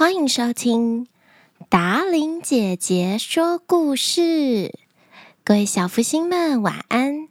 欢迎收听达玲姐姐说故事。各位小福星们，晚安！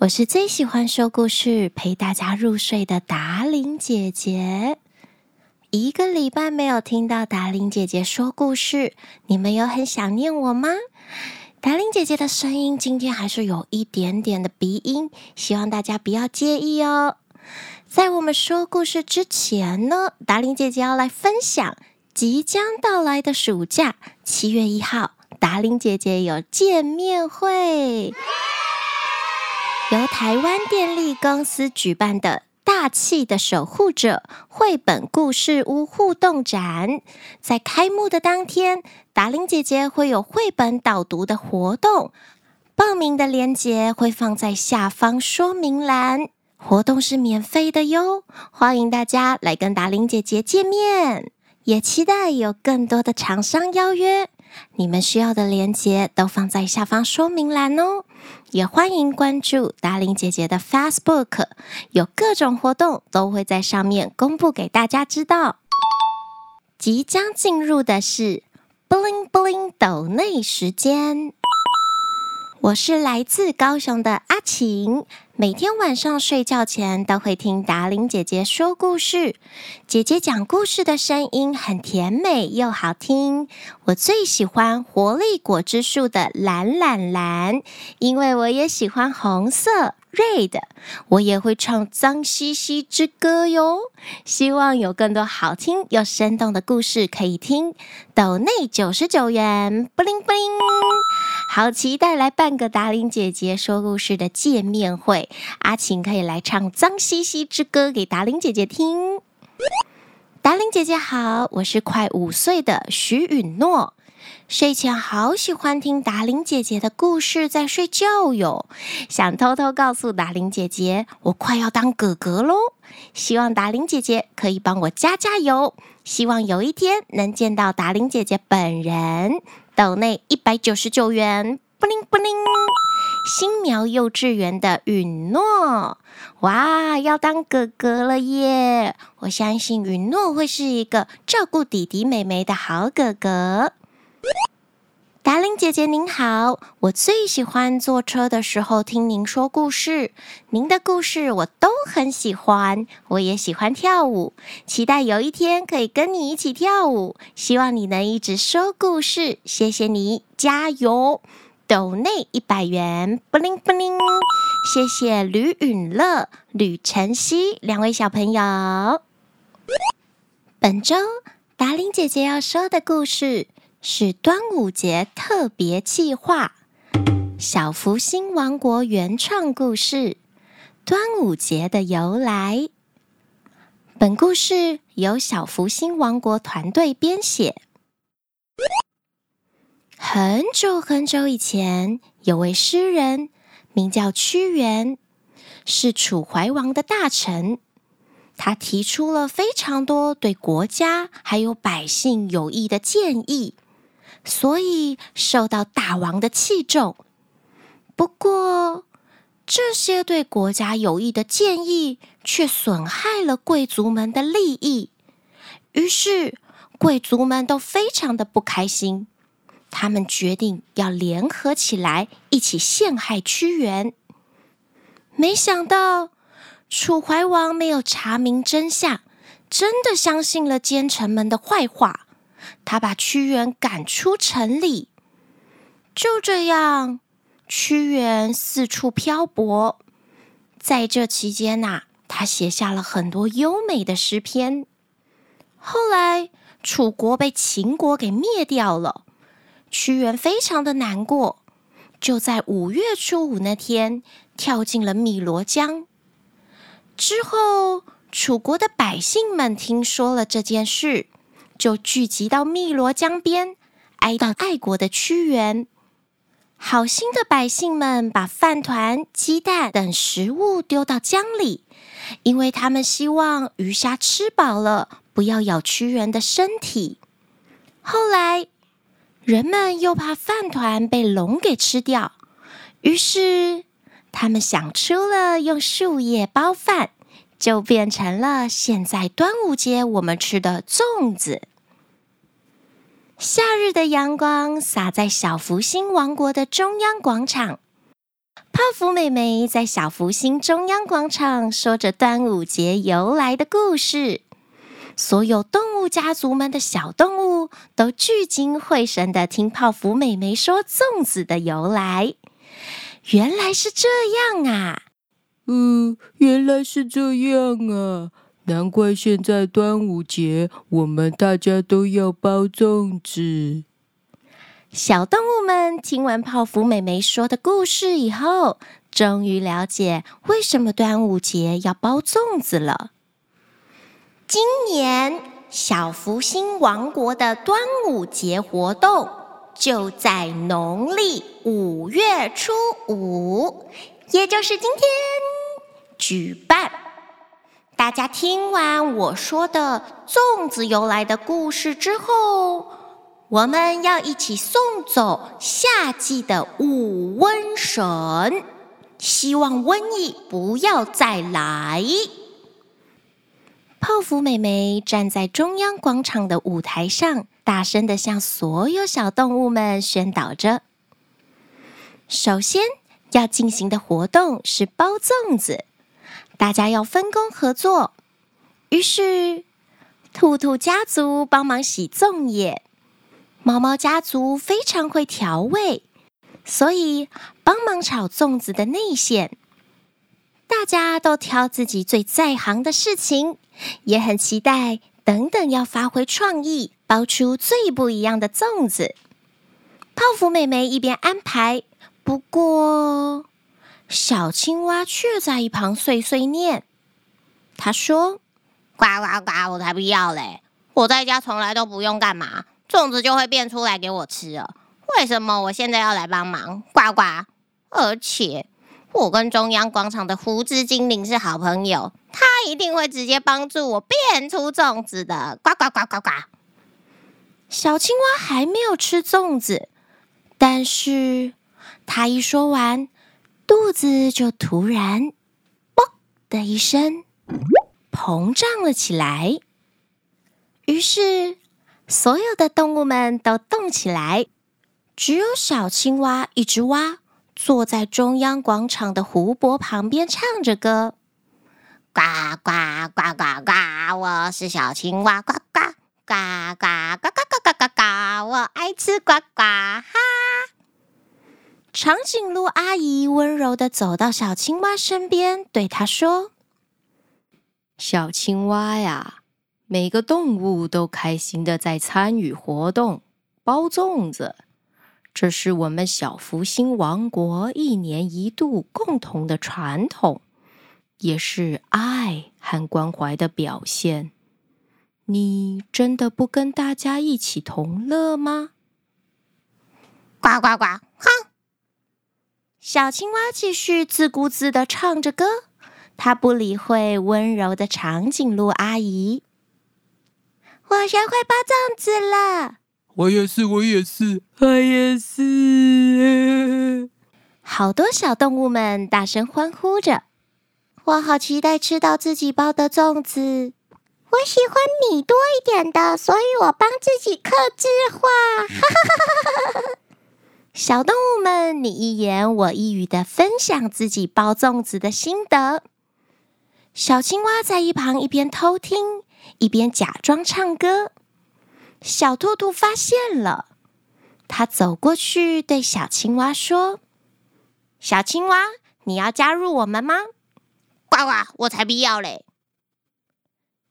我是最喜欢说故事、陪大家入睡的达玲姐姐。一个礼拜没有听到达玲姐姐说故事，你们有很想念我吗？达玲姐姐的声音今天还是有一点点的鼻音，希望大家不要介意哦。在我们说故事之前呢，达玲姐姐要来分享。即将到来的暑假，七月一号，达伶姐姐有见面会，由台湾电力公司举办的“大气的守护者”绘本故事屋互动展，在开幕的当天，达伶姐姐会有绘本导读的活动，报名的链接会放在下方说明栏，活动是免费的哟，欢迎大家来跟达伶姐姐见面。也期待有更多的厂商邀约，你们需要的链接都放在下方说明栏哦。也欢迎关注达玲姐姐的 Facebook，有各种活动都会在上面公布给大家知道。即将进入的是 Bling Bling 抖内时间。我是来自高雄的阿晴，每天晚上睡觉前都会听达玲姐姐说故事。姐姐讲故事的声音很甜美又好听，我最喜欢活力果汁树的蓝蓝蓝，因为我也喜欢红色。Red，我也会唱《脏兮兮之歌》哟。希望有更多好听又生动的故事可以听。抖内九十九元，布灵布灵，好期待来办个达伶姐姐说故事的见面会。阿晴可以来唱《脏兮兮之歌》给达伶姐姐听。达伶姐姐好，我是快五岁的徐允诺。睡前好喜欢听达伶姐姐的故事，在睡觉哟。想偷偷告诉达伶姐姐，我快要当哥哥喽。希望达伶姐姐可以帮我加加油。希望有一天能见到达伶姐姐本人。岛内一百九十九元，布灵布灵。新苗幼稚园的允诺，哇，要当哥哥了耶！我相信允诺会是一个照顾弟弟妹妹的好哥哥。达伶姐姐您好，我最喜欢坐车的时候听您说故事，您的故事我都很喜欢，我也喜欢跳舞，期待有一天可以跟你一起跳舞，希望你能一直说故事，谢谢你，加油！抖内一百元，布灵布灵，谢谢吕允乐、吕晨曦两位小朋友。本周达伶姐姐要说的故事。是端午节特别计划，小福星王国原创故事《端午节的由来》。本故事由小福星王国团队编写。很久很久以前，有位诗人名叫屈原，是楚怀王的大臣。他提出了非常多对国家还有百姓有益的建议。所以受到大王的器重。不过，这些对国家有益的建议却损害了贵族们的利益。于是，贵族们都非常的不开心。他们决定要联合起来，一起陷害屈原。没想到，楚怀王没有查明真相，真的相信了奸臣们的坏话。他把屈原赶出城里，就这样，屈原四处漂泊。在这期间呐、他写下了很多优美的诗篇。后来，楚国被秦国给灭掉了，屈原非常的难过，就在五月初五那天跳进了汨罗江。之后，楚国的百姓们听说了这件事。就聚集到汨罗江边，哀悼爱国的屈原。好心的百姓们把饭团、鸡蛋等食物丢到江里，因为他们希望鱼虾吃饱了，不要咬屈原的身体。后来，人们又怕饭团被龙给吃掉，于是他们想出了用树叶包饭，就变成了现在端午节我们吃的粽子。夏日的阳光洒在小福星王国的中央广场，泡芙妹妹在小福星中央广场说着端午节由来的故事。所有动物家族们的小动物都聚精会神地听泡芙妹妹说粽子的由来。原来是这样啊！嗯，原来是这样啊！难怪现在端午节我们大家都要包粽子。小动物们听完泡芙妹妹说的故事以后，终于了解为什么端午节要包粽子了。今年小福星王国的端午节活动就在农历五月初五，也就是今天举办。大家听完我说的粽子由来的故事之后，我们要一起送走夏季的五瘟神，希望瘟疫不要再来。泡芙妹妹站在中央广场的舞台上，大声的向所有小动物们宣导着：首先要进行的活动是包粽子，大家要分工合作。于是，兔兔家族帮忙洗粽叶，猫猫家族非常会调味，所以帮忙炒粽子的内馅。大家都挑自己最在行的事情，也很期待等等要发挥创意，包出最不一样的粽子。泡芙妹妹一边安排，不过小青蛙却在一旁碎碎念。他说：“呱呱呱，我才不要嘞！我在家从来都不用干嘛，粽子就会变出来给我吃了。为什么我现在要来帮忙？呱呱！而且……”我跟中央广场的胡子精灵是好朋友，他一定会直接帮助我变出粽子的。呱呱呱呱呱！小青蛙还没有吃粽子，但是他一说完，肚子就突然“嘣”的一声膨胀了起来。于是所有的动物们都动起来，只有小青蛙一直蛙。坐在中央广场的湖泊旁边，唱着歌，呱呱呱呱呱，我是小青蛙，呱呱呱呱呱呱呱呱呱呱，我爱吃呱呱哈。长颈鹿阿姨温柔地走到小青蛙身边，对它说：“小青蛙呀，每个动物都开心的在参与活动，包粽子。”这是我们小福星王国一年一度共同的传统，也是爱和关怀的表现。你真的不跟大家一起同乐吗？呱呱呱！哼！小青蛙继续自顾自的唱着歌，它不理会温柔的长颈鹿阿姨。我学会包粽子了。我也是，我也是，我也是。好多小动物们大声欢呼着。我好期待吃到自己包的粽子。我喜欢米多一点的，所以我帮自己客制化。小动物们，你一言我一语的分享自己包粽子的心得。小青蛙在一旁一边偷听，一边假装唱歌。小兔兔发现了，它走过去对小青蛙说：“小青蛙，你要加入我们吗？”“呱呱，我才不要嘞！”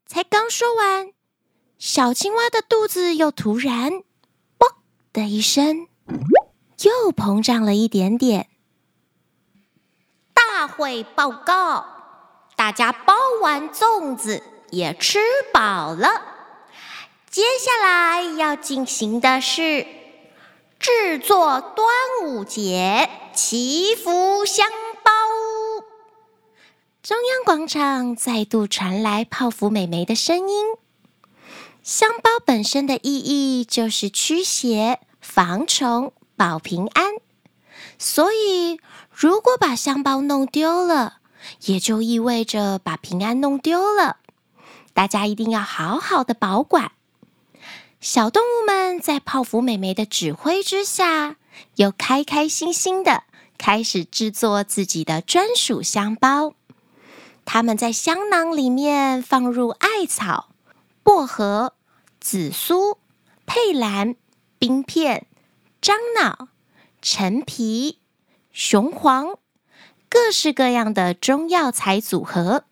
才刚说完，小青蛙的肚子又突然“啵”的一声，又膨胀了一点点。大会报告：大家包完粽子，也吃饱了。接下来要进行的是制作端午节祈福香包。中央广场再度传来泡芙美眉的声音。香包本身的意义就是驱邪、防虫、保平安，所以如果把香包弄丢了，也就意味着把平安弄丢了。大家一定要好好的保管。小动物们在泡芙妹妹的指挥之下，又开开心心的开始制作自己的专属香包。他们在香囊里面放入艾草、薄荷、紫苏、佩兰、冰片、樟脑、陈皮、雄黄，各式各样的中药材组合。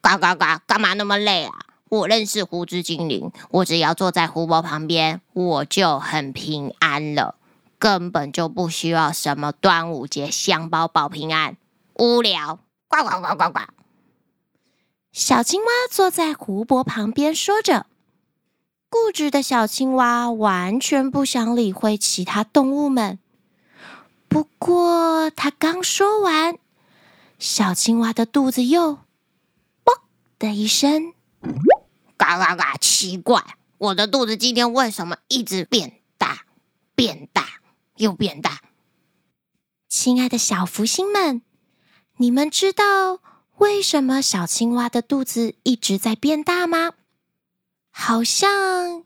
呱呱呱！干嘛那么累啊？我认识胡子精灵，我只要坐在湖泊旁边，我就很平安了，根本就不需要什么端午节香包保平安。无聊！呱呱呱呱呱！小青蛙坐在湖泊旁边说着，固执的小青蛙完全不想理会其他动物们。不过，它刚说完，小青蛙的肚子又“嘣”的一声。嘎嘎嘎！奇怪，我的肚子今天为什么一直变大、变大又变大？亲爱的小福星们，你们知道为什么小青蛙的肚子一直在变大吗？好像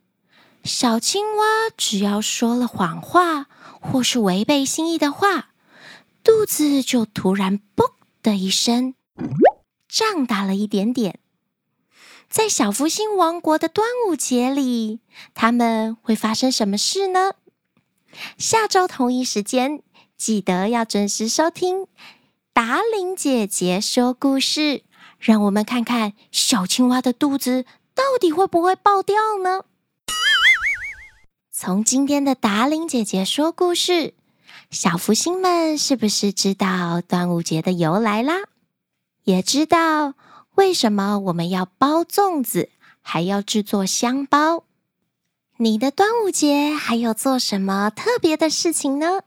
小青蛙只要说了谎话或是违背心意的话，肚子就突然“嘣”的一声，胀大了一点点。在小福星王国的端午节里，他们会发生什么事呢？下周同一时间，记得要准时收听达伶姐姐说故事。让我们看看小青蛙的肚子到底会不会爆掉呢？从今天的达伶姐姐说故事，小福星们是不是知道端午节的由来啦？也知道。为什么我们要包粽子，还要制作香包？你的端午节还有做什么特别的事情呢？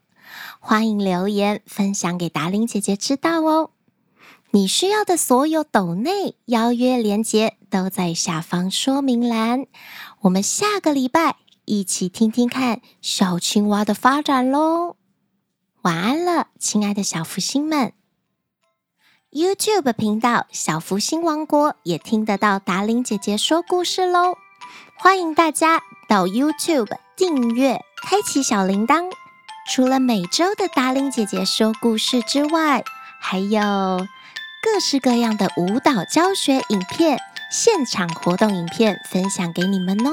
欢迎留言分享给达伶姐姐知道哦。你需要的所有抖内邀约连接都在下方说明栏。我们下个礼拜一起听听看小青蛙的发展喽。晚安了，亲爱的小福星们。YouTube 频道“小福星王国”也听得到达伶姐姐说故事喽！欢迎大家到 YouTube 订阅，开启小铃铛。除了每周的达伶姐姐说故事之外，还有各式各样的舞蹈教学影片、现场活动影片分享给你们哦。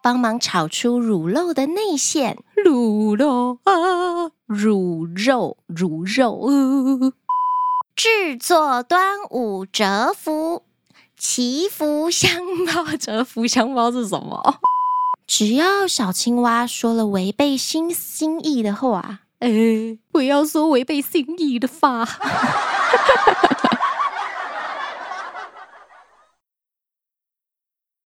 帮忙炒出乳肉的内馅，乳肉啊，乳肉，乳肉，呃，制作端午折福，祈福香包，折福香包是什么？只要小青蛙说了违背心心意的话，呃，不要说违背心意的话。